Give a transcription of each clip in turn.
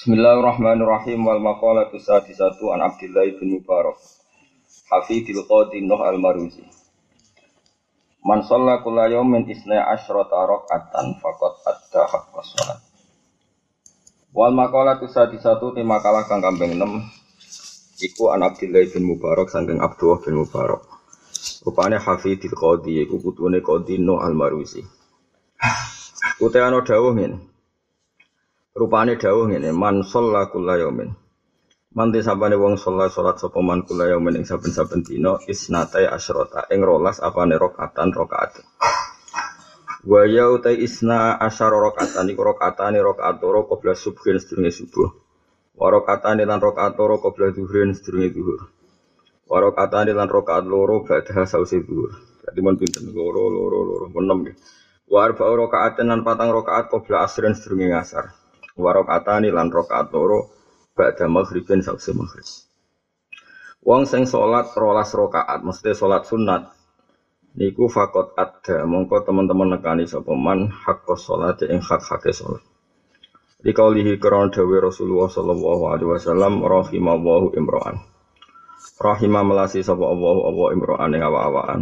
Bismillahirrahmanirrahim. Wal maqalatu sadisatu an Abdullah bin Mubarak. Hafidil Qadi Nuh al-Maruzi. Man shalla kulla yawmin isna asyrata raka'atan faqad adda haqqas shalat Wal maqalatu sadisatu ti makalah kang kambing 6 iku an Abdullah bin Mubarak saking Abdullah bin Mubarak. Rupane Hafidil Qadi iku putune Qadi Nuh al-Maruzi. Utai ana dawuh ngene Rupane dawuh ngene, man shalla kulla yaumin. Manti sabane wong sholat salat sapa man kulla yaumin ing saben-saben dina isnatai asyrota ing rolas apane rakaatan rakaat. Wa ya utai isna asyara rakaatan iku rakaatane rakaat loro qabla subhin sedurunge subuh. Wa rakaatane lan rakaat loro qabla zuhrin sedurunge zuhur. Wa rakaatane lan rakaat loro badha sause zuhur. Dadi mun pinten loro loro loro enem nggih. Wa arba rakaatan lan patang rakaat qabla asrin sedurunge ngasar warokatani lan rokaat loro ba'da maghribin sausi maghrib. Wong sing salat rolas rokaat, mesti salat sunat. Niku fakot ada, mongko teman-teman nekani sapa man hakko salat ing hak-hake salat. Di kaulihi krono dawe Rasulullah sallallahu alaihi wasallam rahimallahu imro'an. Rahimah melasi sapa Allah Allah imro'an ing awa-awaan.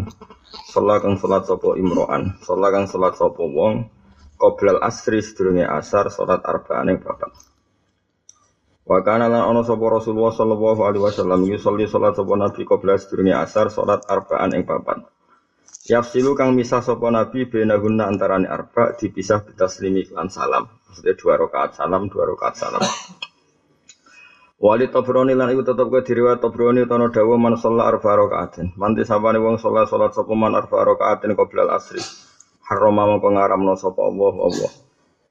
Salat kang salat sapa imro'an, salat kang salat sapa wong qoblal asri sedurunge asar salat arba'ane bapak. Wa kana lan ana sapa Rasulullah sallallahu alaihi wasallam yusolli salat sapa nabi qoblal sedurunge asar salat arba'an ing papat. Yafsilu kang misah sapa nabi benahunna antarane arba dipisah bitaslimi lan salam. Maksudnya dua rakaat salam, dua rakaat salam. Wali Tabrani lan iku tetep ke diriwayat Tabrani tono dawa man sholat arba rakaatin. Manti sapane wong sholat sholat sapa man arba rakaatin qoblal asri harama mongko ngaramno sapa Allah Allah.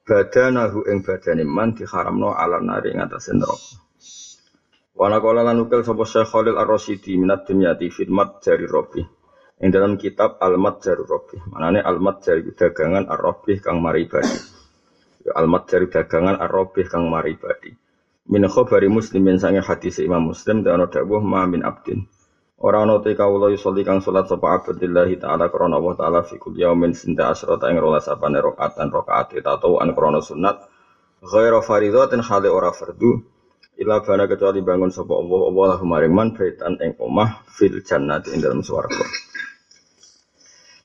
Badanahu ing badane man diharamno ala nari ing atase neraka. Wana kala lan ukil sapa Syekh Khalil Ar-Rasyidi minat dimyati fitmat jari Robi ing dalam kitab Al-Mat Jari Robi manane Al-Mat Jari dagangan Ar-Robi kang mari badi. Al-Mat Jari dagangan Ar-Robi kang mari badi. Min khabari muslimin sange hadis Imam Muslim dan ana dawuh ma min abdin Ora ana te kawula yusolli kang salat sapa abdillahi taala krana Allah taala fi kulli yaumin sinta asrata ing rolas apane rakaatan rakaat atau an krana sunat. Ghaira faridatin khali ora fardu. Ila bana kecuali bangun sapa Allah Allah maring man baitan ing omah fil jannati ing dalam swarga.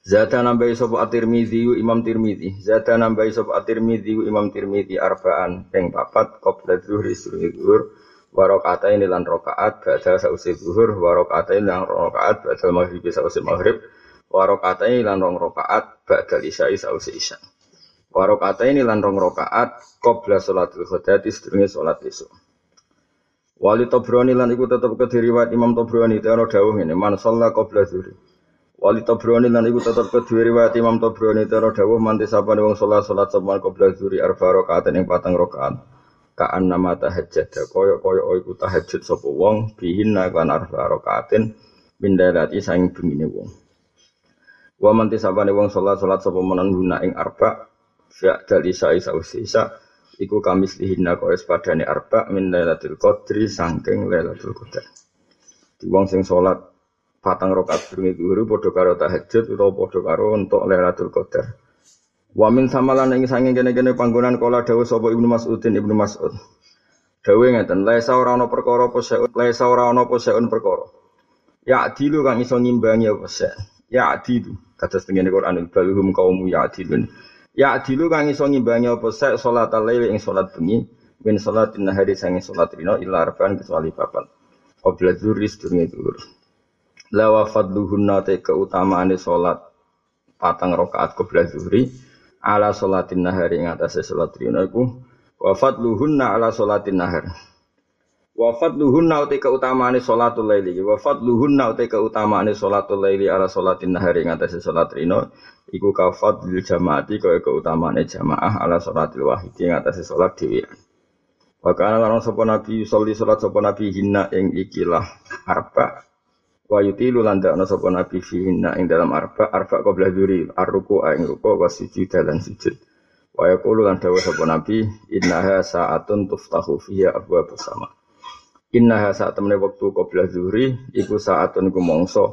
Zata nambahi sapa at-Tirmidzi Imam Tirmidzi Zata nambahi sapa at-Tirmidzi Imam Tirmidzi arbaan ping papat qabla zuhri zuhur warokata ini lan rokaat ba'da sausi zuhur. Warokata ini lan rokaat ba'da maghrib sausi maghrib. Warokata ini lan rong rokaat ba'da isya'i sausi isya warokata ini lan rong rokaat qabla sholatul khudati sedurunge sholat isuk Wali Tobroni lan iku tetep kediriwat Imam Tobroni teono dawuh ini man sholla qabla zuhri. Wali Tobroni lan iku tetep kediriwat Imam Tobroni teono dawuh manti sapane wong sholat sholat saban qabla zuhri? Arba rokaat ing patang rokaat kaan nama tahajud koyo koyo iku tahajud sapa wong bihin lan arba rakaatin mindalati saing bengine wong. Wa man tisabane wong salat salat sapa menan guna ing arba fi dal isa isa isa iku kamis lihinna koyo padane arba min lailatul qadri saking lailatul qadar. Di wong sing salat patang rakaat bengi guru padha karo tahajud utawa padha karo untuk lailatul qadar Wa min samalan ing sange kene-kene panggonan kala dawuh sapa Ibnu Mas'udin Ibnu Mas'ud. Dawuh ngeten, laisa ora ana perkara apa seun, laisa ora ana apa seun perkara. Ya adilu kang iso ngimbangi apa se. Ya adilu kados tengene Quran baluhum kaum ya adilun. Ya adilu kang iso ngimbangi apa se salat lail ing salat bengi min salatin nahari sange salat rino illa arban kecuali papat. Qabla dzuri sedurunge dzur. La wa fadluhunna te keutamaane salat patang rakaat qabla dzuri ala sholatin nahari ing atase salat rina iku wa fadluhunna ala sholatin nahar. Wa fadluhunna uti keutamaane salatul laili wa fadluhunna uti keutamaane salatul laili ala sholatin nahari ing atase salat rina iku ka fadlil jamaati kaya keutamaane jamaah ala sholatil wahidi ing atase salat dhewean. Wa kana lan sapa nabi sholli salat sapa nabi hinna ing ikilah arba wa yutilu lan dakna sapa nabi fihinna ing dalam arba arba qabla dzuri arruku ing ruku wa sujud lan sujud. Wa yaqulu lan dawuh sapa nabi innaha sa'atun tuftahu fiha abwaab sama. Innaha saat temene wektu qabla dzuri iku sa'atun iku mangsa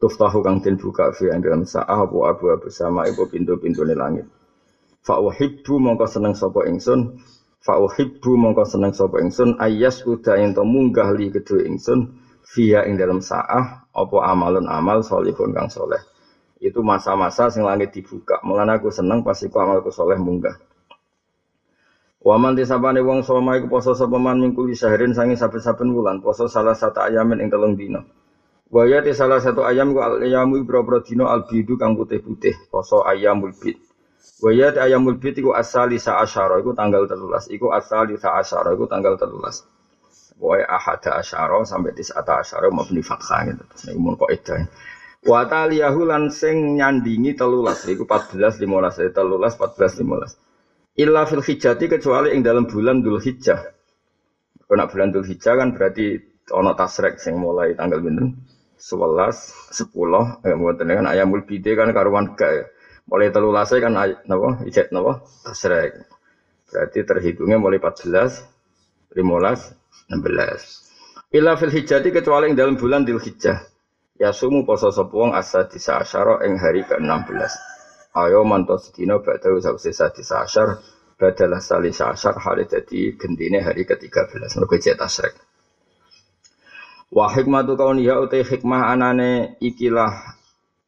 tuftahu kang den buka fi ing dalam sa'ah apa abwaab sama iku pintu-pintune langit. Fa uhibbu mongko seneng sapa ingsun. Fa uhibbu mongko seneng sapa ingsun. Ayas uda ento munggah li kedue ingsun via ing dalam saah Opo amalun amal solihun kang soleh itu masa-masa sing langit dibuka mulane aku seneng pas iku amalku soleh munggah Waman tisabane wong soma iku poso sapa man mingku sahrin sangi saben-saben wulan poso salah satu ayamin ing telung dino. Waya di salah satu ayam ku al ayamu ibro-bro dino al bidu kang putih-putih poso ayamul bid. Waya di ayamul bid iku asali sa asharo iku tanggal 13 iku asali sa asharo iku tanggal 13. Pokoknya ahada asharo sampai tis'ata asyara mabni fatkah gitu. Terus nih umur kok edah. Wata liyahu lan sing nyandingi telulas. Iku 14, 15, telulas, 14, 15. Illa fil hijjati kecuali yang dalam bulan dul hijjah. nak bulan dul hijjah kan berarti ono tasrek sing mulai tanggal binten. 11, 10, eh, mungkin kan ayamul bide kan karuan gak eh. Mulai telulasnya kan napa, ijat napa, tasrek. Berarti terhitungnya mulai 14, 15, 16. Ila fil hijjati kecuali yang dalam bulan dil hijjah. Ya sumu poso sopuang asa disa asyara ing hari ke-16. Ayo manto sedina badau sawise sadisa asyar badalah salisa asyar hari jadi gendine hari ke-13. Mergo ijat tasrek. Wa hikmatu kauniha utai hikmah anane ikilah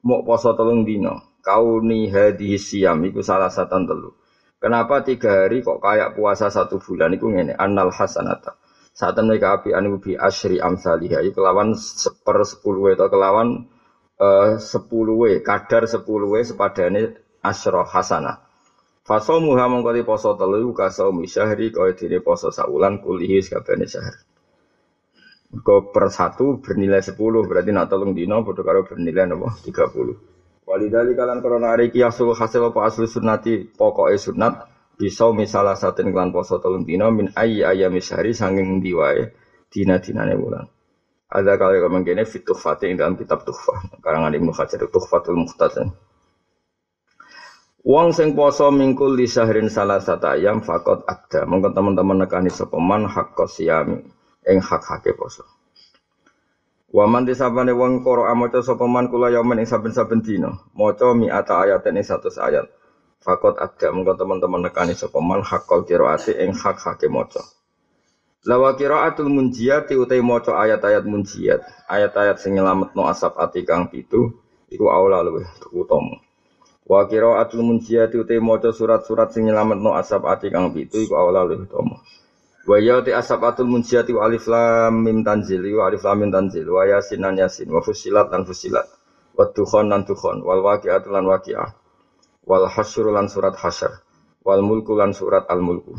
mau poso telung dino kauni hadhi siam iku salah satu telu. Kenapa tiga hari kok kayak puasa satu bulan iku ngene annal hasanata. Saat mereka api anu bi asyri amsalihah iku kelawan seper sepuluh atau kelawan uh, sepuluh we kadar sepuluh sepadane asyra hasanah. Fasomuha mongkoli poso telu kasaumi syahri kaya dene poso saulan kulihi sakabehane syahr. Kau per satu bernilai sepuluh berarti nak tolong dino bodoh karo bernilai nopo tiga puluh. Walidali kalian korona hari kiasul hasil apa asli sunnati pokoknya sunat bisa misalnya satin klan poso tolong dino min ayi ayam sehari sanging diwae dina dina bulan. Ada kali kalau mengkene fitur fatih dalam kitab tuhfah karangan ibnu Hajar tuhfatul muhtasan. Wong sing poso mingkul di sahrin salah satu ayam fakot ada. Mungkin teman-teman nekani sopeman hak kosiami ing hak hake poso. Waman disabane wong koro amaca sapa man kula yamen ing saben-saben dina, maca mi'ata ayat ing 100 ayat. Fakot ada mengko teman-teman nekani sapa man hakul qiraati ing hak hake maca. Lawa qiraatul munjiyati utai maca ayat-ayat munjiyat, ayat-ayat sing nyelametno asap ati kang pitu iku aula luwih utama. Wa qiraatul munjiyati utai maca surat-surat sing nyelametno asap ati kang pitu iku aula luwih utama. Wa ya ti asabatul munjiati wa alif lam mim tanzil wa alif lam mim tanzil wa yasin lan yasin wa fusilat lan fusilat wa dukhan lan dukhan wal waqi'atu lan waqi'ah wal hasyru lan surat hasyr. Wal mulku lan surat al mulku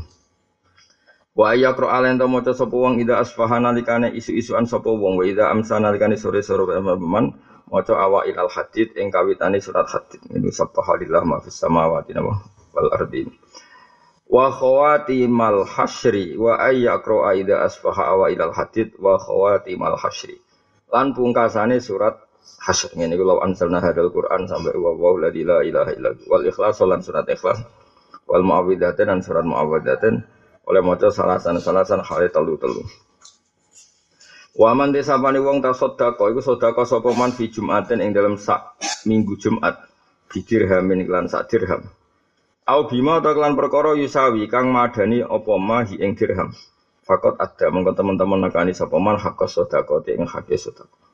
Wa ayya qra alen to maca sapa wong ida asfaha nalikane isu-isuan sapa wong. Wa ida amsa nalikane sore-sore man maca awa ilal hadid ing kawitane surat hadid. Ini subhanallah ma fis samawati wal ardi. Wa mal hasyri wa ayyakra aida asfaha wa ilal hadid wa mal hasyri. Lan pungkasane surat hasyr ngene kula ansalna hadal Quran sampai wa wa la ilaha illa wal ikhlas lan surat ikhlas. Wal muawwidzatain dan surat muawwidzatain oleh maca salasan salasan hale telu telu Waman desapane wong ta sedekah iku sedekah sapa man fi Jumatin ing dalam sak minggu Jumat. Bidirhamin lan sak dirham. Au bima atau kelan perkara yusawi kang madani apa mahi ing dirham. Fakot ada mengko teman-teman nekani sapa man hakos sedekah ing hakis sedekah.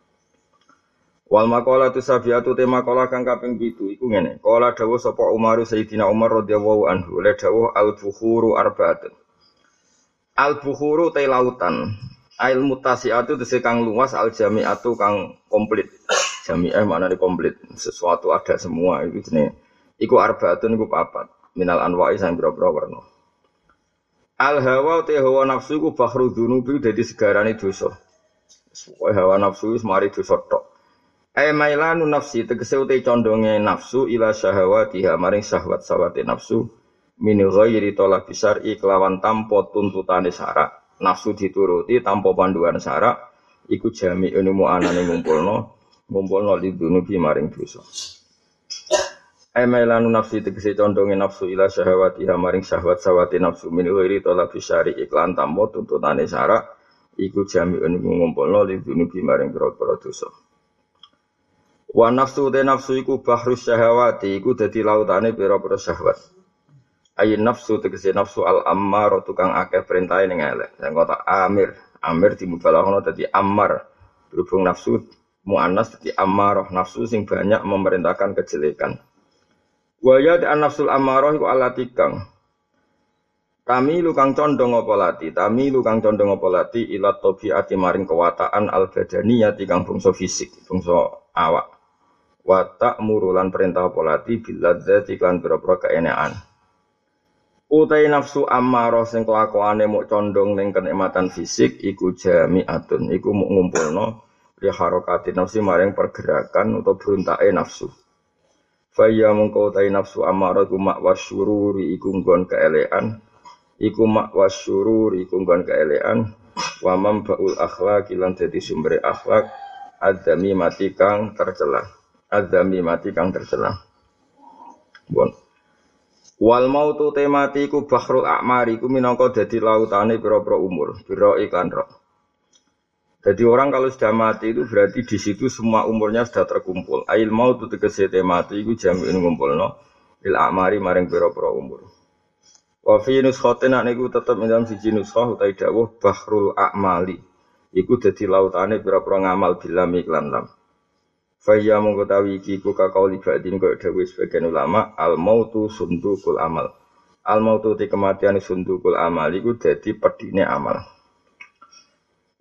Wal makola tu sabiatu tema kola kang kaping pitu iku ngene. Kola dawuh sapa Umar Sayyidina Umar radhiyallahu anhu le dawuh al bukhuru arbaatun. Al bukhuru te lautan. Ail mutasiatu tese kang luas al jami'atu kang komplit. Jami'ah mana di komplit. Sesuatu ada semua itu jenenge. Iku arbaatun iku papat minal anwa'i sang boro-boro warna. Al hawa te hawa nafsu ku bahru dzunubi dadi segarane dosa. Pokoke hawa nafsu wis mari dosa tok. Ai mailanu nafsi tegese ute condonge nafsu ila syahawatiha maring syahwat sawate nafsu min ghairi tolak besar kelawan tanpa tuntutane syarak. Nafsu dituruti tanpa panduan syarak iku jami ilmu anane ngumpulno ngumpulno lidunubi maring dosa. Emelanu nafsi tegese condonge nafsu ila syahwati maring syahwat sawati nafsu min ghairi talab syari iklan tambo tuntutane syarak iku jami'un ngumpulno li dunubi maring pira-pira dosa. Wa nafsu de nafsu iku bahru syahwati iku dadi lautane pira-pira syahwat. Ayin nafsu tegese nafsu al ammar tukang akeh perintah ning elek. Sing kota amir, amir dimubalaghana dadi ammar. Berhubung nafsu muannas dadi ammarah, nafsu sing banyak memerintahkan kejelekan. Wa ya an nafsul ammarah iku alati kang Kami lukang condong apa lati, kami lukang condong apa lati ilat ati maring kewataan al badaniyati kang bangsa fisik, bangsa awak. Watak murulan perintah apa lati biladzati kan pira-pira keenekan. Utai nafsu ammarah sing kelakuane muk condong ning kenikmatan fisik iku jami'atun, iku muk ngumpulno li harokati nafsi maring pergerakan atau beruntake nafsu. Faya mengkau tai nafsu amarah ku mak wasyururi iku nggon keelean Iku mak wasyururi iku nggon keelean Wa baul akhlak ilan jadi sumber akhlak Adami mati kang tercela Adami mati kang tercela Bon Wal mautu temati iku bahrul akmari iku minangka dadi lautane pira-pira umur, pira iklan roh. Jadi orang kalau sudah mati itu berarti di situ semua umurnya sudah terkumpul. Ail mau tuh tegese mati itu jamin ngumpul no. Il amari maring pira-pira umur. Wa fi nuskhatin nek iku tetep dalam siji nuskhah utai dawuh bahrul a'mali. Iku dadi lautane pira-pira ngamal bilam iklan lam. Faya mongko tawi iki ku kakau libadin kok dawuh sebagian ulama al mautu sundukul amal. Al mautu ti kematian sundukul amal iku dadi pedine amal.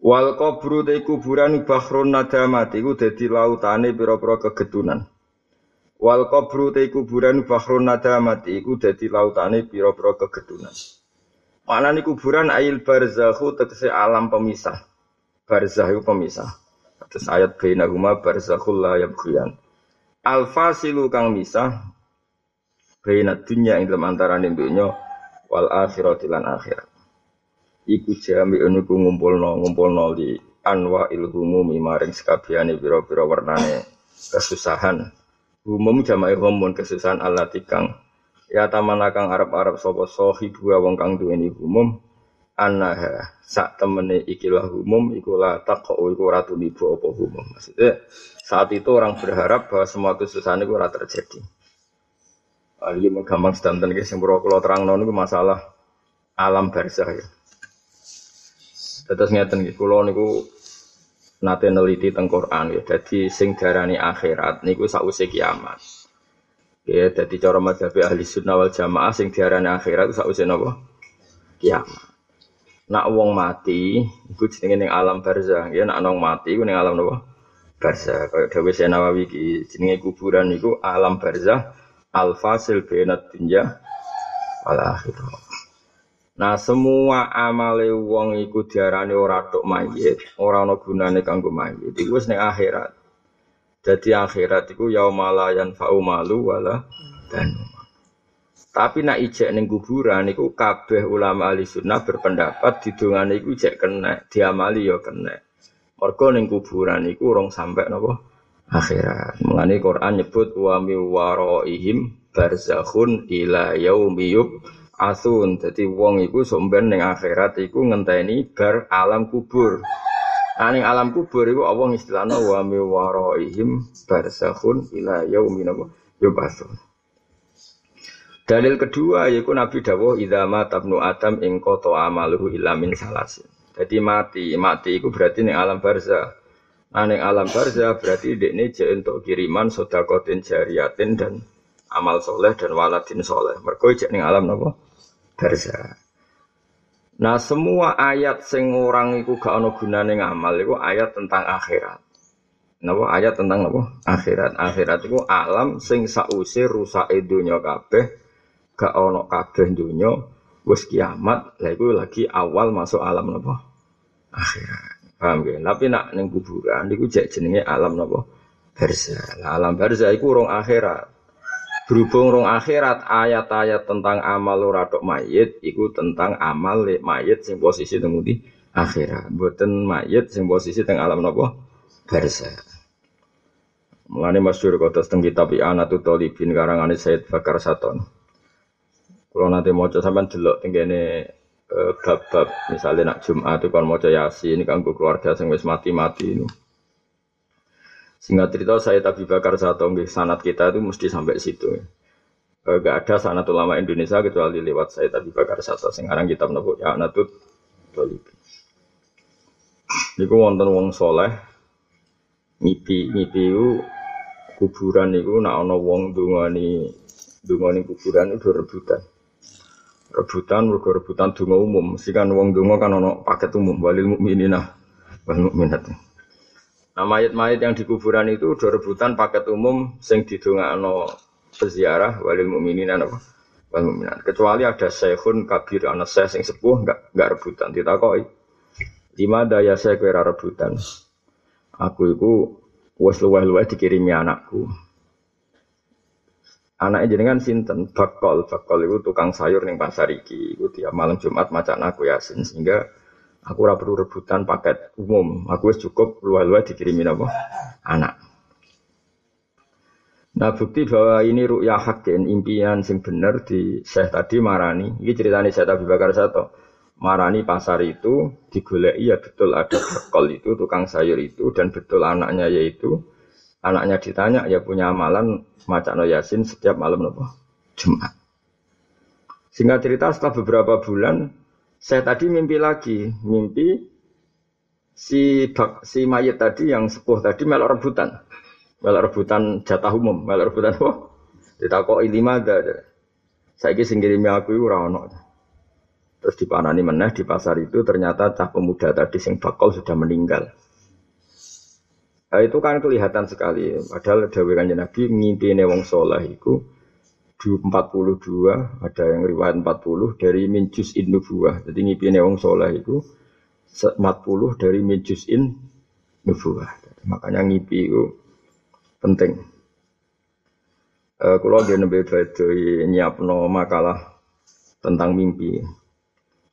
Wal kubru te kuburan bahrun nadamat iku dadi lautane pira-pira kegedunan. Wal kubru te kuburan bahrun nadamat iku dadi lautane pira-pira kegedunan. Maknane kuburan ail barzakhu tegese alam pemisah. Barzah iku pemisah. Terus ayat bainahuma barzakhul la yabghiyan. Al fasilu kang misah bainad dunya ing dalam antarané dunya wal akhirati lan akhirat iku jami niku ngumpulno ngumpulno di anwa ilhumumi maring sekabehane pira-pira warnane kesusahan umum jamae humum kesusahan Allah tikang ya taman kang arab-arab sapa sahibu wong kang duweni umum anaha sak temene ikilah umum iku la taqau iku ora tulibu apa umum maksudnya saat itu orang berharap bahwa semua kesusahan itu ora terjadi Ali gampang sedanten guys yang kalau terang niku masalah alam barzah ya. Terus ngeten nggih, kula niku nate neliti teng Quran ya. Dadi sing darani akhirat niku sakwise kiamat. Ya, dadi cara madzhab ahli sunnah wal jamaah sing diarani akhirat sakwise napa? Kiamat. Nak wong mati iku jenenge ning alam barzah. Ya nak nong mati iku ning alam napa? Barzah. Kaya dawuh Nawawi iki jenenge kuburan niku alam barzah al fasil bainad dunya wal akhirah. Nah semua amale wong iku diarani ora tok mayit, ora ana gunane kanggo mayit. Iku wis ning akhirat. Jadi akhirat iku yanfa'u malu wala dan tapi nak ijek ning kuburan iku kabeh ulama ahli sunnah berpendapat didongane iku ijek kena, diamali ya kena. Mergo ning kuburan iku urung sampe napa? Akhirat. Mengani Quran nyebut wa mi waraihim barzakhun ila yaumi asun jadi wong iku somben ning akhirat iku ngenteni bar alam kubur. Nah, alam kubur iku Allah istilahna wa mi waraihim barzakhun ila yaumin yubasun Dalil kedua yaitu Nabi dawuh idza matabnu adam ing qata amaluhu illa min salasin. Jadi mati, mati itu berarti ning alam barzah. Nah, ning alam barzah berarti dekne je untuk kiriman sedekatin jariyatin dan amal soleh dan waladin soleh. Mergo jek ning alam napa? barza. Nah semua ayat sing orang iku gak ono gunane ngamal iku ayat tentang akhirat. Napa ayat tentang napa? Akhirat. Akhirat iku alam sing sause rusake donya kabeh, gak ono kabeh donya wis kiamat, lha iku lagi awal masuk alam napa? Akhirat. Paham ya? Tapi nak ning kuburan niku jek jenenge alam napa? Nah, alam barza iku urung akhirat. Berhubung rong akhirat ayat-ayat tentang amal ora tok mayit iku tentang amal le mayit sing posisi teng akhirat. Mboten mayit sing posisi teng alam napa? Barza. Mulane masyhur kotos teng kitab Anatu Talibin karangane Said Bakar Saton. Kalau nanti mau sampean delok teng kene eh, bab-bab misalnya nak Jumat itu kan mau Yasin kanggo keluarga sing wis mati-mati ini. Singkat cerita saya tapi bakar satu nggih sanat kita itu mesti sampai situ. Eh, gak ada sanat ulama Indonesia kecuali lewat saya tapi Bakar Sato sekarang kita menebuk ya natut Tolib. Niku wonten wong soleh ngipi ngipi u kuburan niku nak ana wong dungani dungani kuburan itu rebutan. Rebutan mergo rebutan donga umum. Mesti kan wong donga kan ana paket umum walil mukminina wal mukminat. Nah mayat-mayat yang di kuburan itu udah rebutan paket umum sing didongakno peziarah walil mukminin apa wal mukminat. Kecuali ada syekhun kabir anak saya sing sepuh enggak enggak rebutan ditakoi. Lima daya saya kira rebutan. Aku itu wes luweh-luweh dikirimi anakku. Anaknya jenengan sinten bakol bakol itu tukang sayur ning pasar iki. Iku tiap malam Jumat macan aku yasin sehingga aku ora perlu rebutan paket umum. Aku wis cukup luweh-luweh dikirimi apa? Anak. Nah bukti bahwa ini ru'ya hakin impian sing bener di Syekh tadi marani. Ini ceritanya Syekh Abi Bakar Sato. Marani pasar itu digoleki ya betul ada bekol itu tukang sayur itu dan betul anaknya yaitu anaknya ditanya ya punya amalan no yasin setiap malam nopo Jumat. Singkat cerita setelah beberapa bulan saya tadi mimpi lagi, mimpi si bak, si mayat tadi yang sepuh tadi melok rebutan. Melok rebutan jatah umum, melok rebutan apa? Ditakok lima ada. Saya kira singgirimi aku itu rawon. Terus dipanani meneh di pasar itu ternyata cah pemuda tadi sing bakal sudah meninggal. Nah, itu kan kelihatan sekali. Padahal Dawe Kanjeng Nabi ngimpi wong soleh itu 42 ada yang riwayat 40 dari minjus in nubuah. Jadi ngimpi wong soleh itu 40 dari minjus in nubuah. Makanya ngipi itu penting. Uh, kalau dia nembe nyiap no makalah tentang mimpi.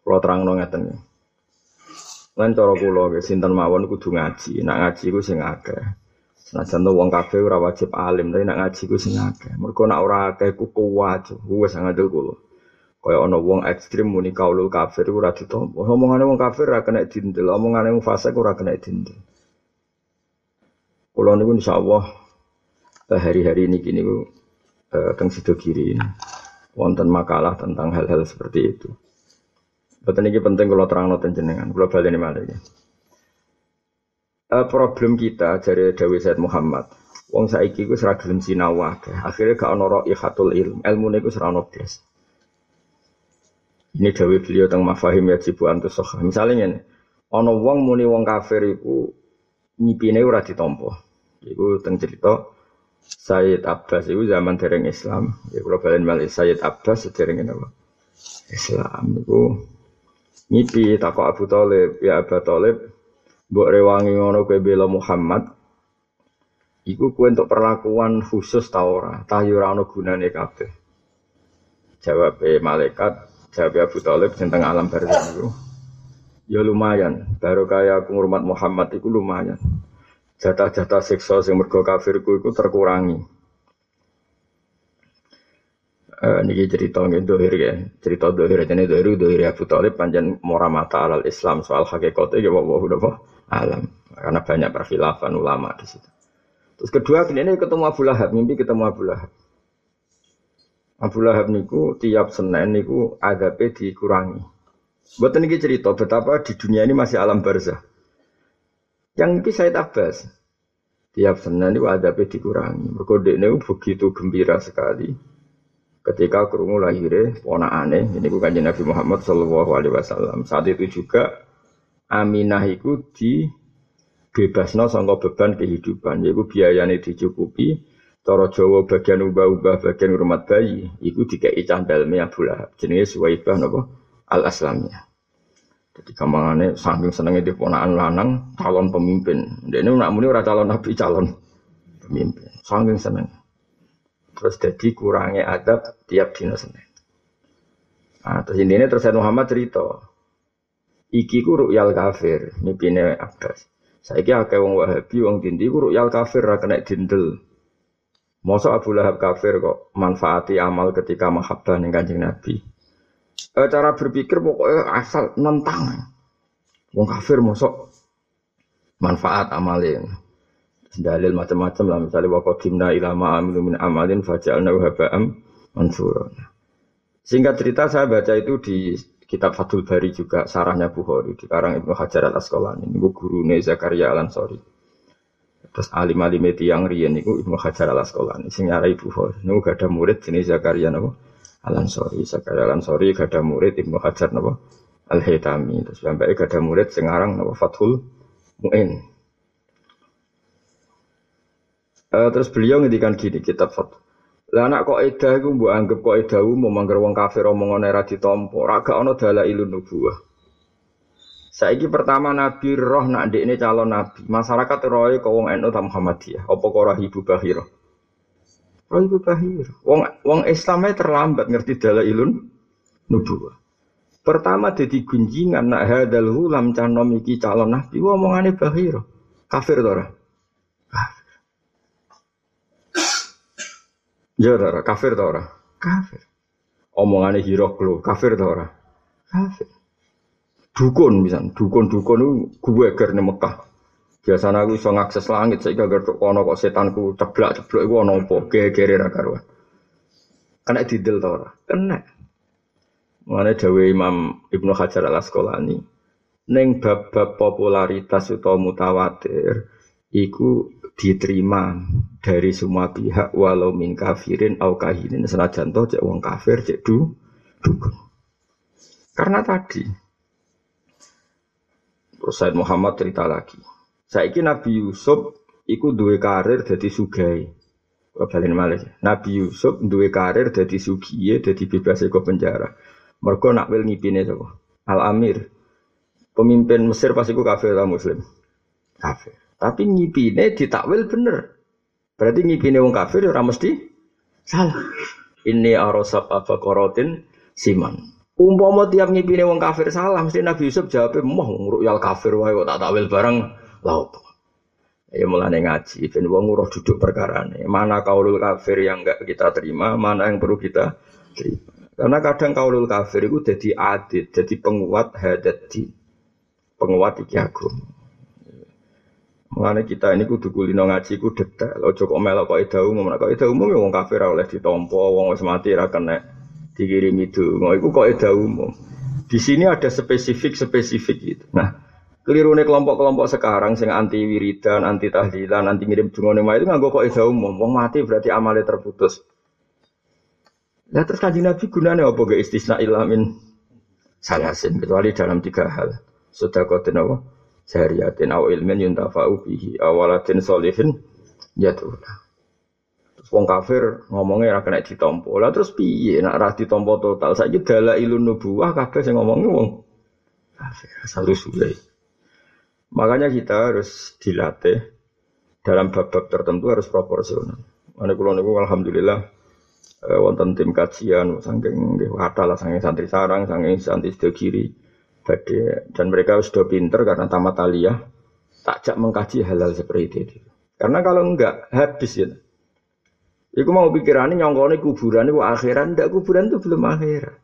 Kalau terang no ngeten. Lain cara kula sinten mawon kudu ngaji. Nak ngaji ku sing akeh. Senajan to wong kabeh ora wajib alim, tapi nak ngaji ku sing akeh. Mergo nak ora akeh ku kuwat, wis ngandel kula. Kaya ana wong ekstrim muni kaulul kafir ora ditampa. Omongane wong kafir ora kena dindel, omongane wong fasik ora kena dindel. Kula niku insyaallah hari-hari ini gini uh, teng sido kiri wonten makalah tentang hal-hal seperti itu. Betul ini penting kalau terang noten jenengan, kalau balik ini malah ya. Uh, problem kita dari Dewi Said Muhammad, wong saiki ku seragam sinau akhirnya gak ono roh ikhatul ilm, ilmu niku serano blas. Ini Dewi beliau tentang mafahim ya jibu antus Misalnya ini, ono wong muni wong kafir iku nyipine ora ditampa. Iku teng cerita Sayyid Abbas itu zaman dereng Islam. Ya kalau balen Sayyid Abbas dereng apa? Islam itu ngipi takut Abu Talib ya Abu Talib buat rewangi ngono kue bela Muhammad. Iku kue untuk perlakuan khusus tau ora, tah yo ora ono gunane. Jawab malaikat, jawab Abu Talib tentang alam barzah itu. Ya lumayan, baru kayak aku ngurmat Muhammad itu lumayan jatah-jatah seksual yang mergo kafirku itu terkurangi. Uh, niki cerita nggih dohir ya. Cerita dohir jane dohir dohir Abu Thalib panjang mora mata alal Islam soal hakikatnya ya wa alam. Karena banyak perfilafan ulama di situ. Terus kedua ini ketemu Abu Lahab, mimpi ketemu Abu Lahab. Abu Lahab niku tiap Senin niku agape dikurangi. Buat ini cerita betapa di dunia ini masih alam barzah. Yang ini saya Abbas. Tiap Senin itu adabnya dikurangi. Berkode ini begitu gembira sekali. Ketika kerungu lahirnya aneh. Ini bukan Nabi Muhammad Shallallahu Alaihi Wasallam. Saat itu juga Aminah itu di bebasno sangka beban kehidupan. Yaitu biayanya dicukupi. Toro Jawa bagian ubah-ubah bagian rumah bayi. Iku dikai candalme Abu Lahab. Jenis Suwaibah nopo al-Aslamiyah. Jadi gampangannya saking senengnya di ponaan lanang calon pemimpin. Dia ini nak muni ora calon nabi calon pemimpin. Saking seneng. Terus jadi kurangnya adab tiap dina Senin. Nah, terus ini terus Muhammad cerita. Iki ku ru'yal kafir, mimpinnya Abbas. Saya kira kayak wong Wahabi, wong Dindi ku ru'yal kafir ra kena dindel. Masa Abu Lahab kafir kok manfaati amal ketika mahabbah ning Kanjeng Nabi e, cara berpikir pokoknya asal nentang. Wong kafir mosok manfaat amalin. Dalil macam-macam lah misalnya wa qadimna ila ma amilu min amalin faja'alna haba'am mansura. Singkat cerita saya baca itu di kitab Fathul Bari juga sarahnya Bukhari di karang Ibnu Hajar al Asqalani ini guru Zakaria al Ansori. Terus alim alim yang rian itu Ibnu Hajar al Asqalani sing nyarai Bukhari. Niku gak ada murid jenis Zakaria napa al Ansori. Zakaria al Ansori gak ada murid Ibnu Hajar napa al Haytami. Terus sampai gak ada murid sing aran napa Fathul Muin. Uh, terus beliau ngendikan gini kitab Fathul lah anak kok edah iku mbok anggap kok edah umum mangger wong kafir omongane ra ditampa, ra gak ana dalailun nubuwah. Saiki pertama Nabi roh nak ndekne calon nabi. Masyarakat roe kok wong NU ta Muhammadiyah, apa kok roh Ibu Bahira? Roh Ibu Bahira. Wong wong Islamnya terlambat ngerti dalailun nubuwah. Pertama jadi gunjingan nak hadal hulam canom iki calon nabi, omongane Bahira. Kafir to ora? Ya ora, kafir ta ora? Kafir. Omongane Hiroklo, kafir ta ora? Kafir. Dukun bisa, dukun-dukun itu gue ger Mekah. Biasanya aku bisa ngakses langit, gak ngerti kono kok setanku ceblak ceblok itu ono apa, gegere ra karuan. Kena didel ta ora? Kena. Mengenai Dawe Imam Ibnu Hajar al Asqalani, neng bab-bab popularitas atau mutawatir, iku diterima dari semua pihak walau min kafirin au kahinin senajan toh cek wong kafir cek du dukun. Karena tadi terus Muhammad cerita lagi. Saiki Nabi Yusuf iku duwe karir jadi sugai. Balen malih. Nabi Yusuf duwe karir jadi sugiye jadi bebas ke penjara. Mergo nak wil ngipine sapa? Al Amir. Pemimpin Mesir pasti ku kafir atau muslim. Kafir. Tapi ngipine ditakwil bener. Berarti ngipine wong kafir ora mesti salah. Ini arosab apa korotin siman. Umpama tiap ngipine wong kafir salah, mesti Nabi Yusuf jawabnya, moh ngruyal kafir wae kok tak takwil bareng laut. Ya mulane ngaji, ben wong nguruh duduk perkara ini. Mana kaulul kafir yang enggak kita terima, mana yang perlu kita terima. Karena kadang kaulul kafir itu jadi adit, jadi penguat hadat di penguat iki agama. Mengenai kita ini kudu kulino ngaji ku detail. Ojo kok melok kok ida umum. Kok ida umum ya wong kafir oleh ditompo, wong wis mati ra kena dikirimi donga. Iku kok ida umum. Di sini ada spesifik-spesifik gitu. Nah, keliru nih kelompok-kelompok sekarang sing anti wiridan, anti tahlilan, anti ngirim dungane itu nganggo kok ida umum. Wong mati berarti amalnya terputus. Nah terus kanjeng Nabi gunanya apa gak istisna ilamin salasin kecuali dalam tiga hal. Sudah kau apa? Jariyatin aw ilmin yuntafa'u bihi awalatin solihin yatuna. Terus wong kafir ngomongnya ra kena ditompo. Lah terus piye nak ra ditompo total? Saiki ilun nubuwah kabeh sing ngomongnya wong kafir asal suwe. Makanya kita harus dilatih dalam bab-bab tertentu harus proporsional. Mana kulo niku alhamdulillah eh, wonten tim kajian saking nggih lah saking santri sarang, saking santri kiri badai dan mereka sudah pinter karena tamat aliyah takjak mengkaji hal-hal seperti itu. Karena kalau enggak habis ya. Iku mau pikirannya nyongkone kuburan itu akhiran, ndak kuburan itu belum akhirat.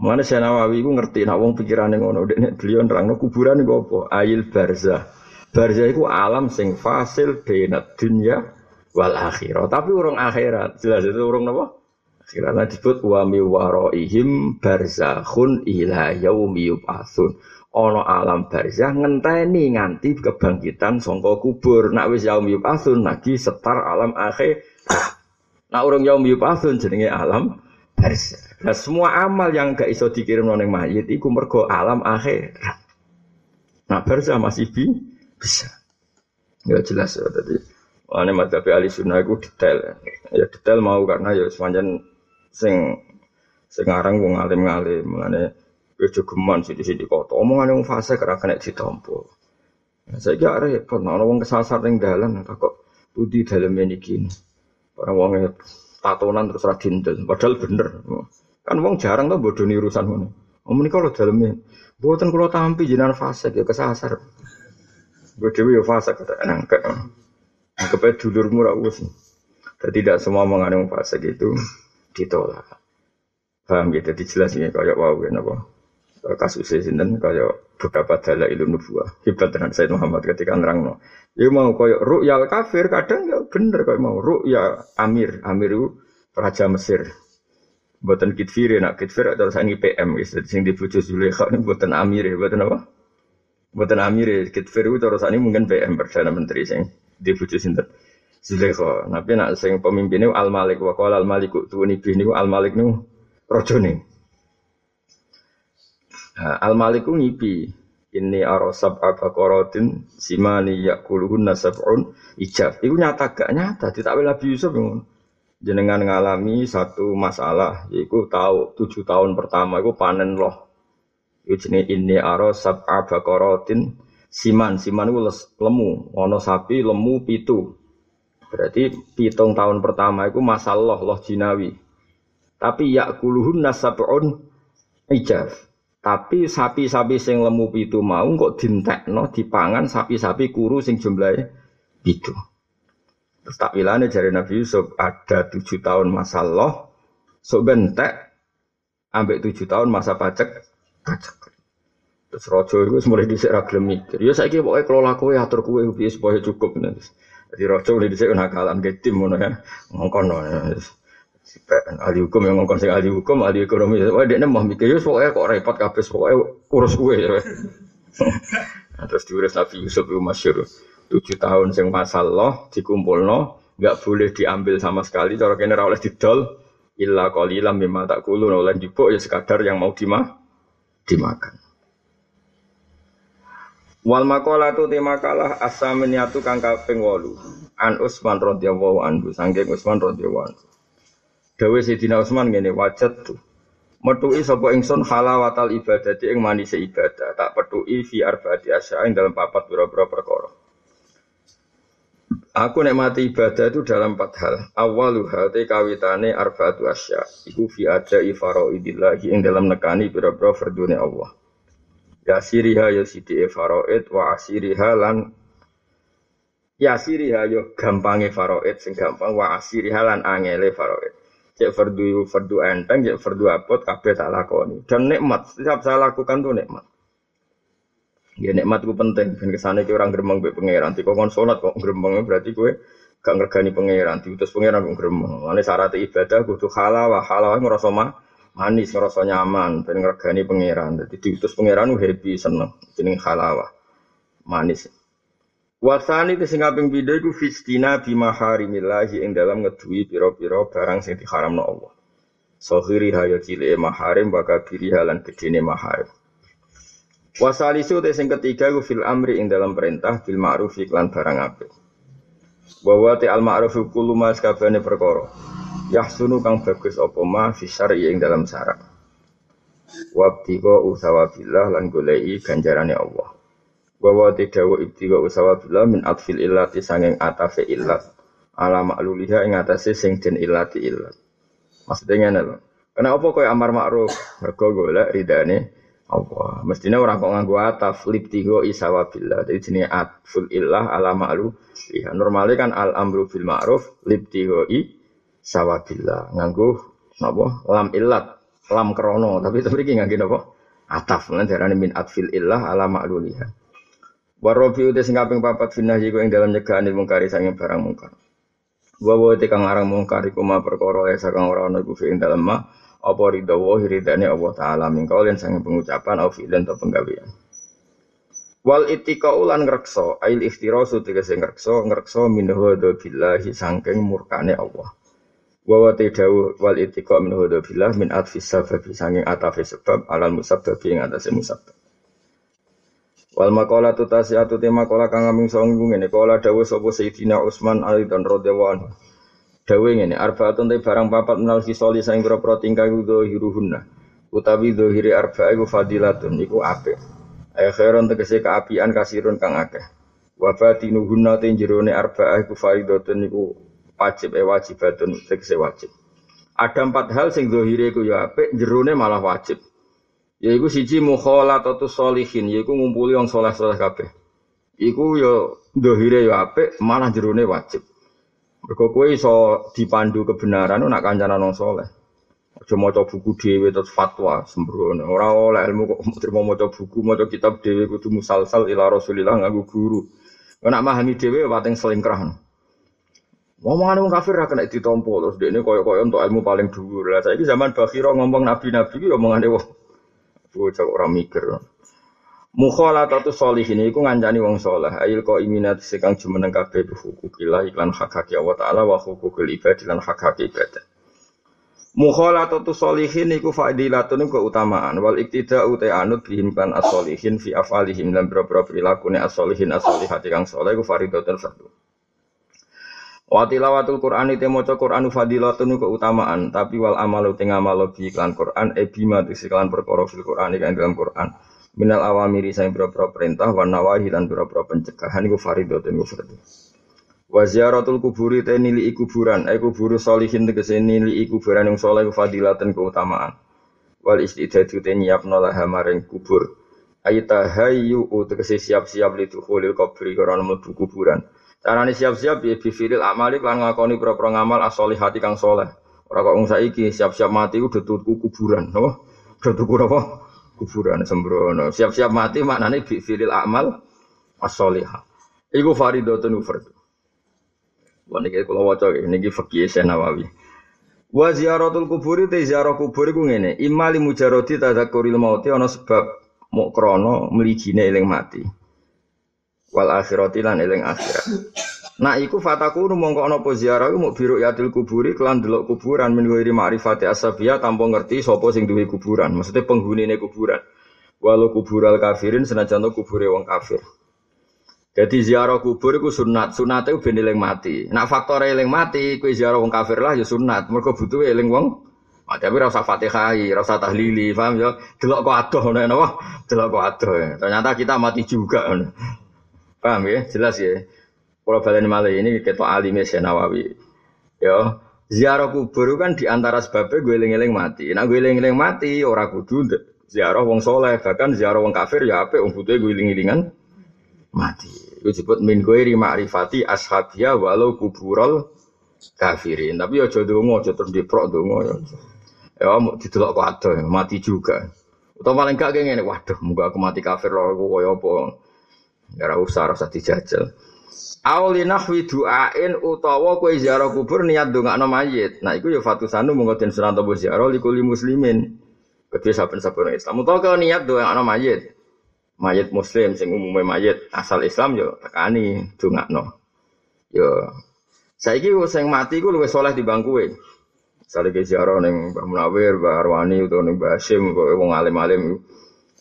Mana saya Nawawi itu ngerti nak wong pikirannya ngono, dek beliau nerang kuburan itu apa? Ail barzah. Barzah itu alam sing fasil benat dunia wal akhirat. Tapi orang akhirat, jelas itu orang apa? Karena disebut wa mi waraihim barzakhun ila yaumi yub'atsun. Ono alam barzah ngenteni nganti kebangkitan sangka kubur. Nak wis yaumi yub'atsun lagi setar alam akhir. Nak urung yaumi yub'atsun jenenge alam barzah. Nah, semua amal yang gak iso dikirim nang mayit iku mergo alam akhir. Nah, barzah masih bi bisa. Ya jelas ya tadi. Ini madzhab ahli sunnah itu detail. Ya detail mau karena ya sepanjang sing sekarang wong alim-alim. Mengenai bejo geman sih di sini kota omongan yang fase karena kena ditompo saya kira repot. Nah wong kesasar yang dalan kok budi dalam ini gini orang wongnya tatonan terus radindel padahal bener. Kan wong jarang tuh nih urusan mana om ini kalau dalamnya buatan kalau tampi jinan fase ya kesasar. Gue dewi ya fase kata nangkep. Nangkep dulur murah tidak semua mengandung fase gitu ditolak. Paham gitu, dijelasin kayak wow, apa kasusnya sinten kayak beberapa dalil ilmu nubuah. Hebat dengan Said Muhammad ketika nerangno. Ya mau kayak ru'yal kafir kadang ya bener kayak mau ru'ya Amir, Amir itu raja Mesir. Buatan kitfir nak kitfir atau sani PM guys. Sing di bojo Zulaikha ini buatan amir ya, buatan apa? Buatan amir ya. Kitfir itu terus ini mungkin PM perdana menteri sing di bojo sinten. Zulaikha. Tapi nak sing pemimpinnya Al Malik wa qala Al Malik tuwani bih niku Al Malik niku rajane. Nah, Al Malik ku ngipi ini arosab abakorotin simani yakuluhun nasabun ijab. Iku nyata gak nyata. Tidak Nabi Yusuf jenengan ngalami satu masalah yaitu tahu tujuh tahun pertama itu panen loh itu jenis ini aro sab abakorotin siman siman itu lemu ono sapi lemu pitu berarti pitung tahun pertama itu masalah loh jinawi tapi yakuluhun nasabun ijab tapi sapi-sapi sing lemu pitu mau kok dintekno dipangan sapi-sapi kuru sing jumlahnya pitu Terus takwilane dari Nabi Yusuf ada tujuh tahun masa loh, so bentek, ambek tujuh tahun masa pajak, pajak. Terus rojo itu mulai disik ragilem mikir. Ya saya kira pokoknya kelola kue atur kue supaya cukup. Jadi rojo mulai disik nakalan ke tim mana ya, ngongkon ya. ahli hukum yang ngongkon sing ahli hukum, ahli ekonomi. Wah dia mau mikir, ya pokoknya kok repot kabeh, pokoknya urus kue. Ya. nah, terus diurus Nabi Yusuf itu masyur tujuh tahun sing masalah no nggak boleh diambil sama sekali cara kene oleh didol illa qalilan mimma takulun oleh jupuk ya sekadar yang mau dimah dimakan Wal tu tema kalah asaminiatu kang kaping 8 an Utsman radhiyallahu anhu sangking Utsman radhiyallahu anhu Dawe Sayyidina Utsman ngene wajat tuh Metu'i sapa ingsun halawatal ibadati ing manise ibadah tak petu'i fi arbaati asya ing dalam papat pira-pira perkara Aku nek mati ibadah itu dalam empat hal. Awaluha te kawitane arbaatu asya. Iku fi aja ifara'idillahi ing dalam nekani pira-pira fardune Allah. Ya siriha ya sidi faraid wa asiriha lan ya siriha yo ya gampange faraid sing gampang wa asiriha lan angele faraid. Cek fardu fardu enteng, cek fardu apot kabeh tak lakoni. Dan nikmat, setiap saya lakukan tuh nikmat. Ya nikmat ku penting. Ben kesane ki orang gremeng mbek pangeran. Tiko kon salat kok gremeng berarti kowe gak ngergani pangeran. Diutus pangeran kok gremeng. Mane syarat ibadah kudu halal, halal ngrasa mah manis, ngerasa nyaman, ben ngergani pangeran. Dadi diutus pangeran happy seneng. Jeneng halal. Manis. Wasani te sing kaping pindho iku fistina bi maharimillahi ing dalam ngeduwi pira-pira barang sing diharamno Allah. Sohiri hayo cilik maharim bakal kiri halan gedene maharim. Wasalisu te sing ketiga ku fil amri ing dalam perintah bil ma'ruf iklan barang apik. Bahwa te al ma'ruf kullu ma sakabane perkara. Yahsunu kang bagus apa ma fi syar'i ing dalam syarat. Wabtiqa usawabillah lan golei ganjarane Allah. Bahwa te dawu ibtiqa usawabillah min atfil illati sanging atafe illat. Ala makluliha ing atase sing den illati illat. Maksudnya ngene lho. Kenapa koyo amar ma'ruf? Mergo golek ridane Allah. Mestinya orang kok nganggo ataf lip tigo isawabillah. Jadi jenis atful illah ala ma'lu. Ya, normalnya kan al amru fil ma'ruf lip tigo i sawabillah. Nganggo napa? Lam illat, lam krono. Tapi tapi iki nganggo napa? Ataf lan darane min atfil illah ala ma'luliha. Warobi udah sing kaping papat finah jiku yang dalam nyegani mungkari sanging barang mungkar. Wa wa te kang arang mungkar iku ma perkara ya sakang ora dalam ma apa ridha wa ridane Allah taala. Min kaulin sang pengucapan au fi'lan atau penggawean. Wal ittiqa'u lan ngrekso ail iftirasu tegese ngrekso ngrekso min hada billahi sangking murkane Allah. Wa wa tidau wal ittiqa min hada billah min atfis sabab sanging atafe sebab alal musabbab ing atase musabbab Wal makola tu tasiatu tema kola kang ngene. Kola dawuh sapa Sayyidina Utsman Ali dan radhiyallahu Dawe ngene, arbaatun te barang papat menal kisoli saing pira-pira tingkah iku hiruhunna. Utawi dohiri arba iku fadilatun iku apik. Ayo khairon tegese keapian kasirun kang akeh. Wa batinuhunna te jerone arba iku faridatun iku wajib e wajibatun tegese wajib. Ada empat hal sing dohiri iku ya apik, jerone malah wajib. Yaiku siji mukhalatatu sholihin, yaiku ngumpuli wong saleh-saleh kabeh. Iku ya dohire ya apik, malah jerone wajib. Mergo kowe iso dipandu kebenaran nak kancana nang soleh. Aja maca buku dhewe terus fatwa sembrono. Ora oleh ilmu kok trimo maca buku, maca kitab dhewe kudu musalsal ila Rasulillah nganggo guru. Nek pahami dhewe pating selingkrah. Ngomongane wong kafir ra kena ditompo terus dekne koyo-koyo untuk ilmu paling dhuwur. Lah saiki zaman Bakhira ngomong nabi-nabi ki omongane wong bocah ora mikir. Mukhalatatu sholihin iku ngancani wong saleh. Ko iminat sekang jumeneng kabeh hukukillah iklan hak hak Allah taala wa hukukul ibad lan hak hak ibadah. Mukhalatatu sholihin iku fadilatun keutamaan wal iktida uta anut bihim kan fi afalihim lan boro-boro prilakune as-sholihin kang saleh iku faridatun fardu. Wa tilawatul Qur'an itu maca Qur'an fadilatun keutamaan, tapi wal amalu teng amal bi iklan Qur'an e bima iklan perkara fil Qur'an kan dalam Qur'an. Minal awamiri sing pira-pira perintah wa nawahi lan pira-pira pencegahan iku faridatun iku fardhu. Wa ziyaratul kuburi nili kuburan, ai kuburu solihin tegese nili kuburan yang saleh iku fadilatun keutamaan. Wal istidadu te nyiapno laha maring kubur. Ayta hayyu tegese siap-siap li dukhulil kubri karena mlebu kuburan. Carane siap-siap ya bifilil amali lan ngakoni pro-pro ngamal as-solihati kang soleh. Ora kok saiki siap-siap mati udah tuku kuburan, napa? Udah tuku apa? Kuburan sembrono. Siap-siap mati maknane bifilil amal as-solihah. Iku faridatun fardhu. Wah niki kula waca niki fikih Nawawi. Wa ziyaratul kuburi te ziarah kubur iku ngene, imali mujarradi tadzakuril mauti ana sebab mok krana mligine eling mati wal akhirati lan eling akhirat. Nah iku fataku mongko ana apa ziarah mau biru yatil kuburi kelan delok kuburan min ghairi ma'rifati asabiyah tanpa ngerti sapa sing duwe kuburan. Maksudnya penghunine kuburan. Walau kubural kafirin senajan kubure wong kafir. Jadi ziarah kubur iku sunat, sunate ben eling mati. Nak faktor eling mati, kuwi ziarah wong kafir lah ya sunat. Mergo butuh eling wong mati. Tapi rasa Fatihah, rasa tahlili, paham ya? Delok kok adoh ngono napa? Delok kok adoh. Ternyata kita mati juga. Paham ya? Jelas ya. Kalau balen malah ini alim ya Nawawi. Ya, ziarah kubur kan di antara sebabnya gue eling-eling mati. Nah gue eling-eling mati orang kudu ziarah wong soleh bahkan ziarah wong kafir ya apa wong butuh gue eling-elingan mati. Itu disebut min gue ma'rifati ashabia walau kuburol kafirin. Tapi ya jodoh dongo, jodoh terus diprok dongo ya. Ya mau didelok kok ada mati juga. Atau paling gak kayak waduh, muka aku mati kafir loh, aku apa. Ya ora usah rasa dijajal. Auli nahwi du'ain utawa kowe ziarah kubur niat ndongakno mayit. Nah iku ya fatusanu monggo den sunan tobo ziarah likuli muslimin. Kedua saben-saben Islam utawa kowe niat ndongakno mayit. Mayit muslim sing umume mayit asal Islam yo ya tekani ndongakno. Yo ya, saiki sing mati ku luwih saleh timbang kowe. Ke ziarah ning Mbah Munawir, Mbah Arwani utawa ning Mbah Hasyim wong alim-alim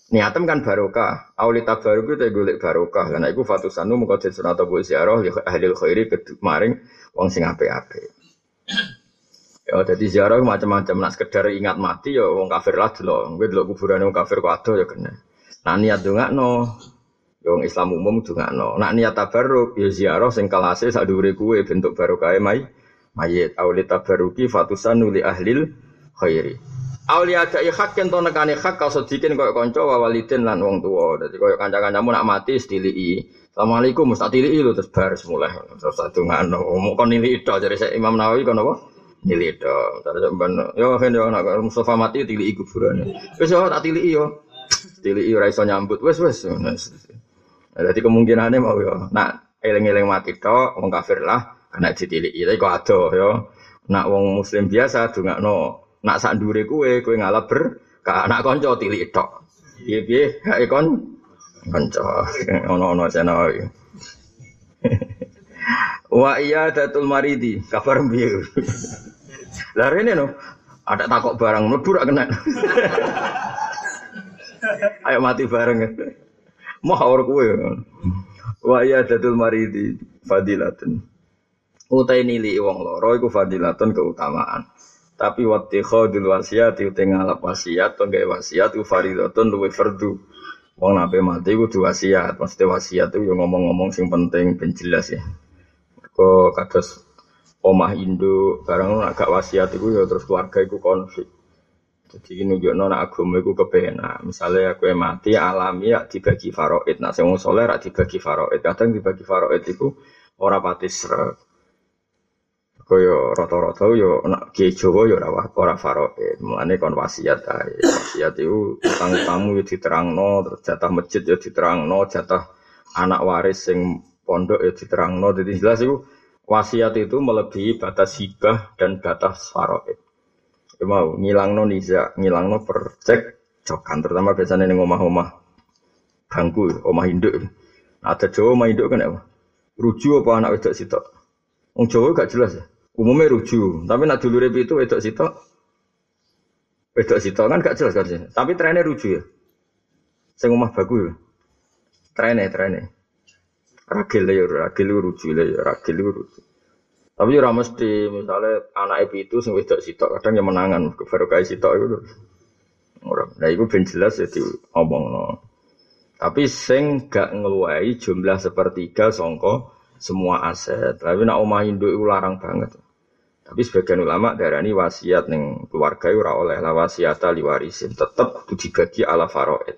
Niatem kan barokah. Auli tabaruk itu golek barokah. Karena itu fatusanu muka jadi sunat abu ziarah ya ahli khairi maring wong sing ape-ape. Ya jadi ziarah macam-macam. Nak sekedar ingat mati ya wong kafir lah dulu. Gue dulu kuburan wong kafir kok ada ya kena. Nah niat no. Ya wong Islam umum dongak no. Nak niat tabaruk ya ziarah sing kalase sak dhuwure kuwe bentuk barokah mai mayit. Auli tabaruki fatusanu li ahlil khairi. Aulia ada hak yang nekane hak kau sedikin kau konco wawalidin lan wong tua. Jadi kau kanca-kancamu nak mati stili Assalamualaikum mesti tilii lu terus bar mulai. Terus satu ngano mau kon nili itu jadi saya Imam Nawawi kon apa? Nili itu terus ben yo kan yo nak Mustafa mati tilii kuburan wes yo tak tilii yo. Tilii ora iso nyambut. Wes wes jadi kemungkinannya mau yo nak eleng-eleng mati to wong kafir lah kena ditilii tapi kok ada yo. Nak wong muslim biasa no Nak sak ndure kowe, kowe ngalap ber ka anak kanca tilik tok. Piye-piye hae kon kanca ono-ono sena Wa iya datul maridi, kabar piye? Lah rene no, ada takok barang mlebu ra kena. Ayo mati bareng. Mau ora kowe. Wa iya datul maridi fadilatun. Utai nili wong loro iku fadilatun keutamaan. Tapi waktu khodul wasiat itu ngalap wasiat gak wasiat itu faridatun luwe fardu. Wong nape mati kudu wasiat. Maksudnya wasiat itu yang ngomong-ngomong sing penting ben jelas ya. Kok kados omah Indo barang agak wasiat itu ya terus keluarga itu konflik. Jadi ini juga nona agama itu kebenar. Misalnya aku yang mati alami ya dibagi faroid. Nah, saya mau soleh dibagi faroid. Kadang dibagi faroid itu orang pati seret Kaya rata-rata yo nak kiai Jawa yo ora ora faraid. Mulane kon wasiat ae. Wasiat iku utang-utangmu yo diterangno, terus jatah masjid yo diterangno, jatah anak waris sing pondok yo diterangno. Jadi jelas iku Wasiat itu melebihi batas hibah dan batas faraid. Ya mau ngilangno niza, ngilangno percek jokan terutama biasanya ning omah-omah bangku, omah induk. Ada Jawa omah induk kan apa? Ruju apa anak wedok sitok? Wong Jawa gak jelas ya. Umumnya ruju, tapi nak dulure itu wedok sitok. Wedok sitok kan gak jelas kan Tapi trennya ruju ya. Sing omah baku ya. Trennya, trennya. Ragil ya, ragil rujuk ya, ragil rujuk. Tapi ora mesti misalnya anak ibu itu sing wedok sitok kadang yang menangan baru kayak sitok itu. Ora. Nah itu ben jelas ya no. Tapi sing gak ngeluai jumlah sepertiga songko semua aset. Tapi nak omah induk itu larang banget. Tapi sebagian ulama darani wasiat neng keluarga ora oleh lah wasiat ali warisin tetap dibagi ala faraid.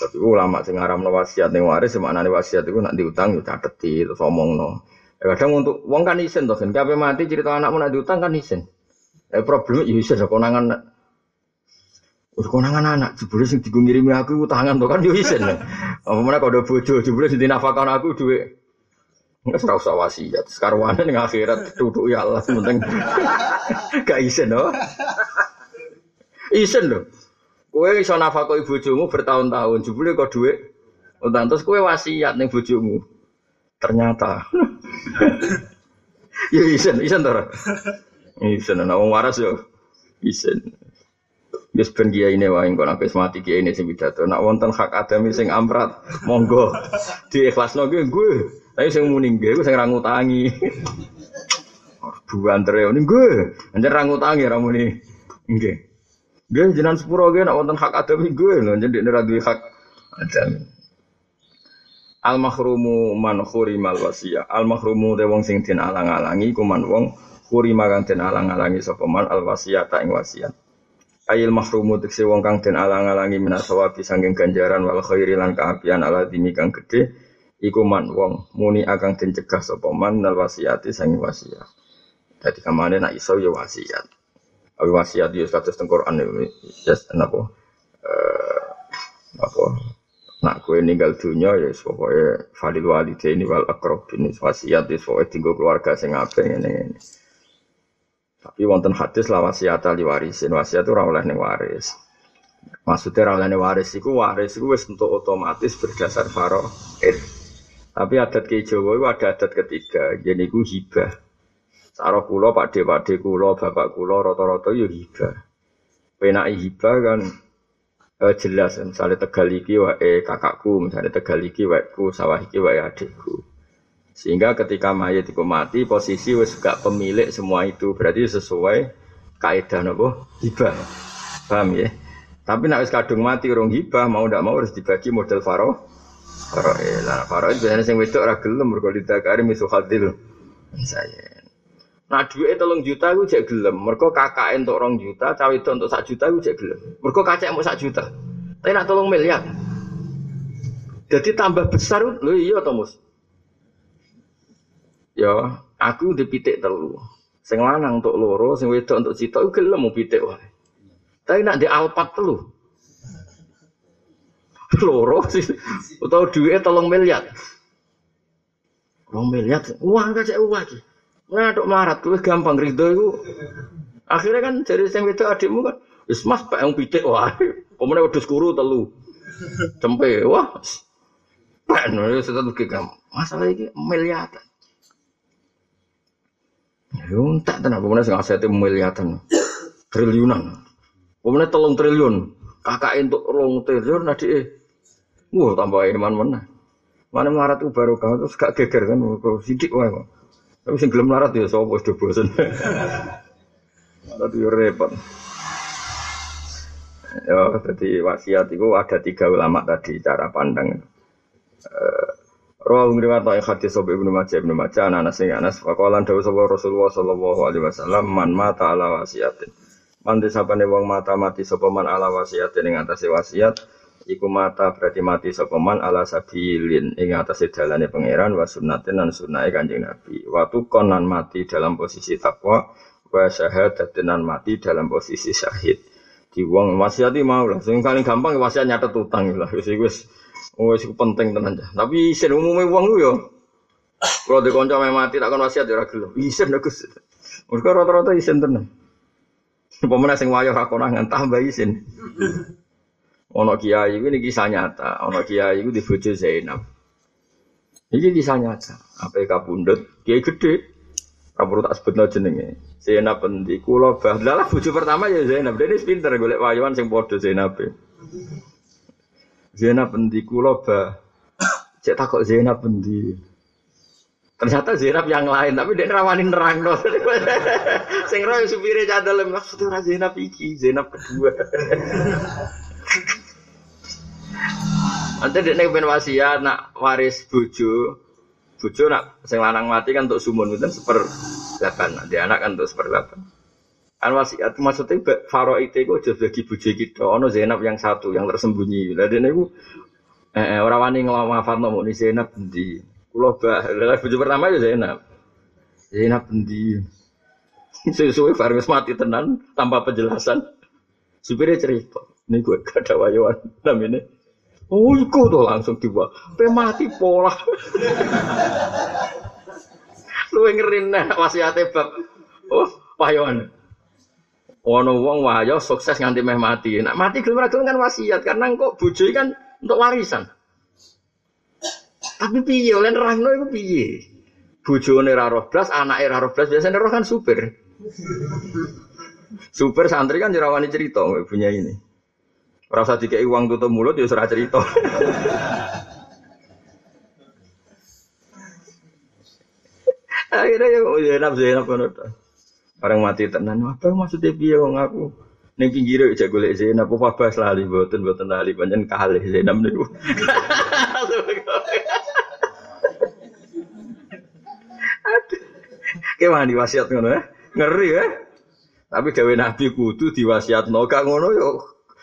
Tapi ulama sing ngaramno wasiat ning waris maknane wasiat iku nak diutang yo cateti terus omongno. Ya kadang untuk wong kan isin to kan kabeh mati cerita anakmu nak diutang kan isin. Eh problem yo isin konangan Wis konangan anak jebule sing digo aku utangan to kan yo isin. Apa meneh kok bojo jebule sing dinafakon aku dhuwit Nggak usah usah wasiat. Sekarang ning akhirat duduk ya Allah penting gak isin loh. Isin loh. Kue iso nafakoi bojomu bertahun-tahun, jebule kok duit utang terus kue wasiat nih bojomu. Ternyata. ya isen, isen to. Isen ana wong waras yo. Isen. Wis ben kiai ini wae kok nek mati kiai ini sing pidato. Nak wonten hak adami sing amrat, monggo diikhlasno kuwi gue. Tapi sing muni nggih sing ra ngutangi. Buantere ini gue. Anjen ra ngutangi ra muni nggih. Gue jenengan sepuro gue nak wonten hak adami gue jadi ora duwe hak adami. Al mahrumu man khurimal wasiyah. Al mahrumu de wong sing den alang-alangi ku man wong khurima kang den alang-alangi sapa man al wasiyata ing wasiat. Ail mahrumu tekse wong kang den alang-alangi minasawabi sanging ganjaran wal khairi lan kaapian ala dimi kang gedhe iku man wong muni akan den cegah sapa man nal wasiyati sanging wasiat. Dadi kamane nak iso ya wasiat. Abi wasiat dia status tengkoran ini, just apa? Eh, apa? Nak kue ninggal dunia ya pokoknya falil walide ini wal ini wasiat ya pokoknya tinggal keluarga sing apa ini. Tapi wonten hadis lah wasiat ali warisin wasiat itu oleh ning waris. Maksudnya oleh ning waris itu waris itu wis untuk otomatis berdasar faro. Tapi adat ke Jawa itu ada adat ketiga, jadi itu hibah. Sarah kulo, pak de, pak de kulo, bapak kulo, roto-roto yo hibah. Pena hibah kan eh, jelas, misalnya tegal iki wae kakakku, misalnya tegal iki ku, sawah iki wae adikku. Sehingga ketika mayat itu mati, posisi wes gak pemilik semua itu berarti sesuai kaidah nopo hibah. Paham ya? Tapi nak wis kadung mati urung hibah, mau ndak mau harus dibagi model faro. Faro, eh, lah faro itu biasanya sing wedok ora gelem mergo didakari misuhadil. Saya. Nah duit tolong juta gue cek gelem. Mereka kakak untuk rong juta, cawe itu untuk sak juta gue cek gelem. Mereka kacek mau sak juta. Tapi nak tolong miliar. Jadi tambah besar lo iya Tomus. Ya, aku dipitik telu. Sing lanang untuk loro, sing wedok untuk cita, gelem mau pitik wae. Tapi nak di alpat telu. Loro sih, atau duit tolong miliar. Rong miliar, uang kacek uang lagi. Ngaduk melarat tuh gampang ridho itu. Akhirnya kan dari yang itu adikmu kan, wis mas pak yang pitik wah, kemudian udah kuru telu, cempe wah, pak nulis sudah tuh kamu. Masalah ini miliaran. Ya tak kemudian sing asete miliaran. Triliunan. Kemudian telung triliun. Kakak untuk rong triliun nadi Wah tambah iman mana. Mana melarat itu baru kau terus gak geger kan. Sidik wah. Tapi sing gelem larat ya sapa wis bosen. Larat yo repot. Ya, jadi wasiat itu ada tiga ulama tadi cara pandang. Uh, Rawu ngriwat ta hadis sapa Ibnu Majah Ibnu Majah anak sing Anas faqalan dawuh sapa Rasulullah sallallahu alaihi wasallam man mata ala wasiatin. Man disapane wong mata mati sapa man ala wasiatin ing atase wasiat iku mata berarti mati sokoman ala sabilin ing atas dalane pangeran wa sunnatin lan sunnahe Kanjeng Nabi. Waktu konan mati dalam posisi takwa wa syahadatin mati dalam posisi syahid. Di wong wasiati mau lah, sing paling gampang wasiat nyatet utang lah wis wis wis penting tenan. Tapi sing umume wong yo Kalau di konco mati tak kon wasiat ya ora gelem. Isen Gus. Mergo rata-rata isen tenan. Pemenang sing wayo ra konangan tambah isen. Ono kiai ini kisah nyata. Ono kiai itu di bojo Zainab. Ini kisah nyata. Apa kabundut? Kiai gede. Kamu tak sebut no jenenge. Zainab pendi. Kulo bah. Pertama ya Zainab. Dia ini pinter golek wayuan sing podo Zainab. Zainab pendi. Kulo bah. Cek takut Zainab pendi. Ternyata Zainab yang lain, tapi dia rawanin nerang no. Sing roy supire cadel maksudnya Zainab iki, Zainab kedua. Nanti dia nek wasiat nak waris bojo, bojo nak sing lanang mati kan untuk sumun itu seper delapan, nanti anak kan untuk seper delapan. Kan wasiat maksudnya faro itu kok jadi bagi bojo kita, ono Zainab yang satu yang tersembunyi. Lah dia niku eh, eh ora wani nglawan nomo ni Zainab di Kulo bah, lah bojo pertama ya Zainab. Zainab endi? Sesuai Faris mati tenan tanpa penjelasan. Supirnya cerita, ini gue gak ada wayuan namanya. Oh, iku tuh langsung tiba. Pe mati pola. Lu ngerin nah wasiate bab. Oh, wayuan. Ono wong wayo sukses nganti meh mati. Nak mati gelem ra kan wasiat karena kok bojo kan untuk warisan. Tapi piye oleh nerangno iku piye? Bojone ra roh blas, anake ra roh blas, biasane roh kan super. Super santri kan jerawani cerita punya ini. Ora usah dikei uang tutup mulut ya ora cerita. Akhirnya ya ya nafsu ya nafsu Orang mati tenan, apa maksudnya piye wong aku? Ning pinggire cek golek Zainab apa bahas lali mboten mboten lali pancen kalih Zainab niku. Kayak di wasiat ngono ya. Ngeri ya. Tapi gawe Nabi kudu diwasiatno gak ngono yo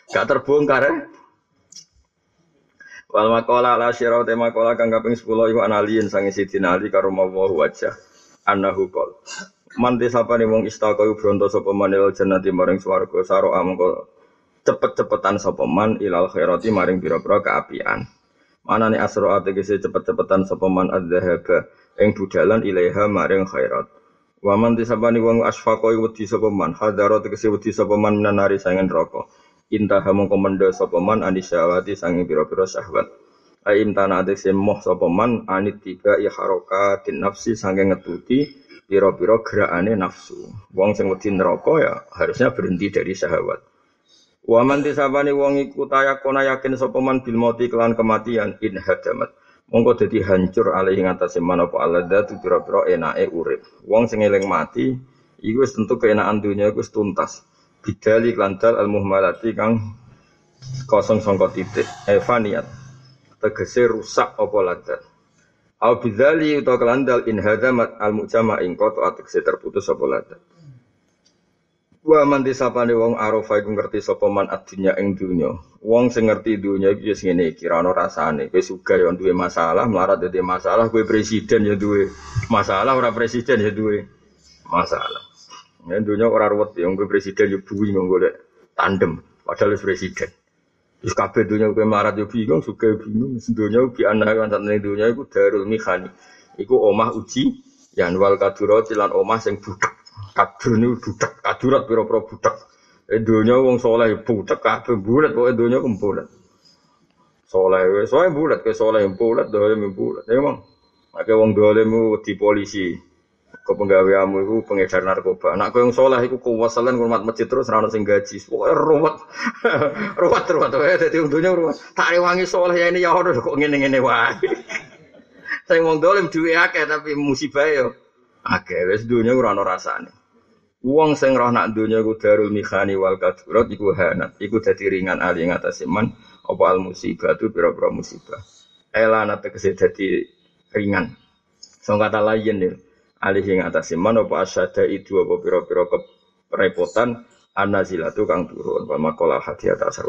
gak terbongkar ya. Wal makola la syirau te makola kang kaping 10 iku analiin sange Sidina Ali karo mawa wajah annahu qol. Man desapane wong istaka iku bronto sapa man ilal jannati maring swarga saro amangka cepet-cepetan sapa man ilal khairati maring pira-pira kaapian. Manane asra ategese cepet-cepetan sapa man adzahaba ing budalan ilaiha maring khairat. Waman disabani wong asfaqa wedi sapa man, hadaro tegese wedi sapa man minanari sangen neraka. Intaha mongko mendha sapa man anisyawati sange pira-pira syahwat. Aim tanah tegese moh sapa man anit tiga ya harokatin nafsi sange ngetuti pira-pira gerakane nafsu. Wong sing wedi neraka ya harusnya berhenti dari syahwat. Waman disabani wong iku tayakona yakin sapa man bil mauti kelan kematian in hadamat mongko dadi hancur alih ing atase manapa aladzatu pira-pira enake urip. Wong sing eling mati iku tentu keenakan dunya iku wis tuntas. Bidali klantal al muhmalati kang kosong sangka titik evaniat. Tegese rusak apa ladat. Au bidzali utawa kelandal in hadamat al mujama ing koto ategese terputus apa ladat. Wa man disapane wong arafa iku ngerti sapa man ing dunya. Wong sing ngerti dunya iki wis ngene iki ra ono rasane. Kowe sugih ya duwe masalah, melarat dadi masalah, kowe presiden ya duwe masalah, ora presiden ya duwe masalah. Ya dunya ora ruwet ya kowe presiden ya buwi golek tandem padahal presiden. Wis kabeh dunya kowe melarat ya bingung, sugih bingung, dunya bi ana kan satene dunya iku darul mihani. Iku omah uji yan wal kadurati lan omah sing budak. Kadur ini budak, kadurat pira-pira budak. Eh dunya wong soleh budak kabeh bulat pokoke dunya ku bulat. Soleh soleh bulat ke soleh bulat dolim bulat. Mong. Ake wong dolim di polisi. Ke penggaweamu iku pengedar narkoba. Nak kowe yang soleh iku kuwasalan ngurmat masjid terus ora ono sing gaji. Pokoke ruwet. ruwet ruwet dadi wong dunya ruwet. Tak rewangi soleh ya ini ya ono kok ngene-ngene wae. Sing wong dolim duwe akeh tapi musibah yo akeh wis dunya ora ono rasane. Wong sing roh nak donya iku darul mikhani wal kadurat iku hanat, iku dadi ringan ali ing atase man apa al musibah tu pira-pira musibah. Elana tegese dadi ringan. Song kata lain ya, ali ing atase man apa asyada itu apa pira-pira kerepotan anazilatu kang turun. Wa maqala hati atas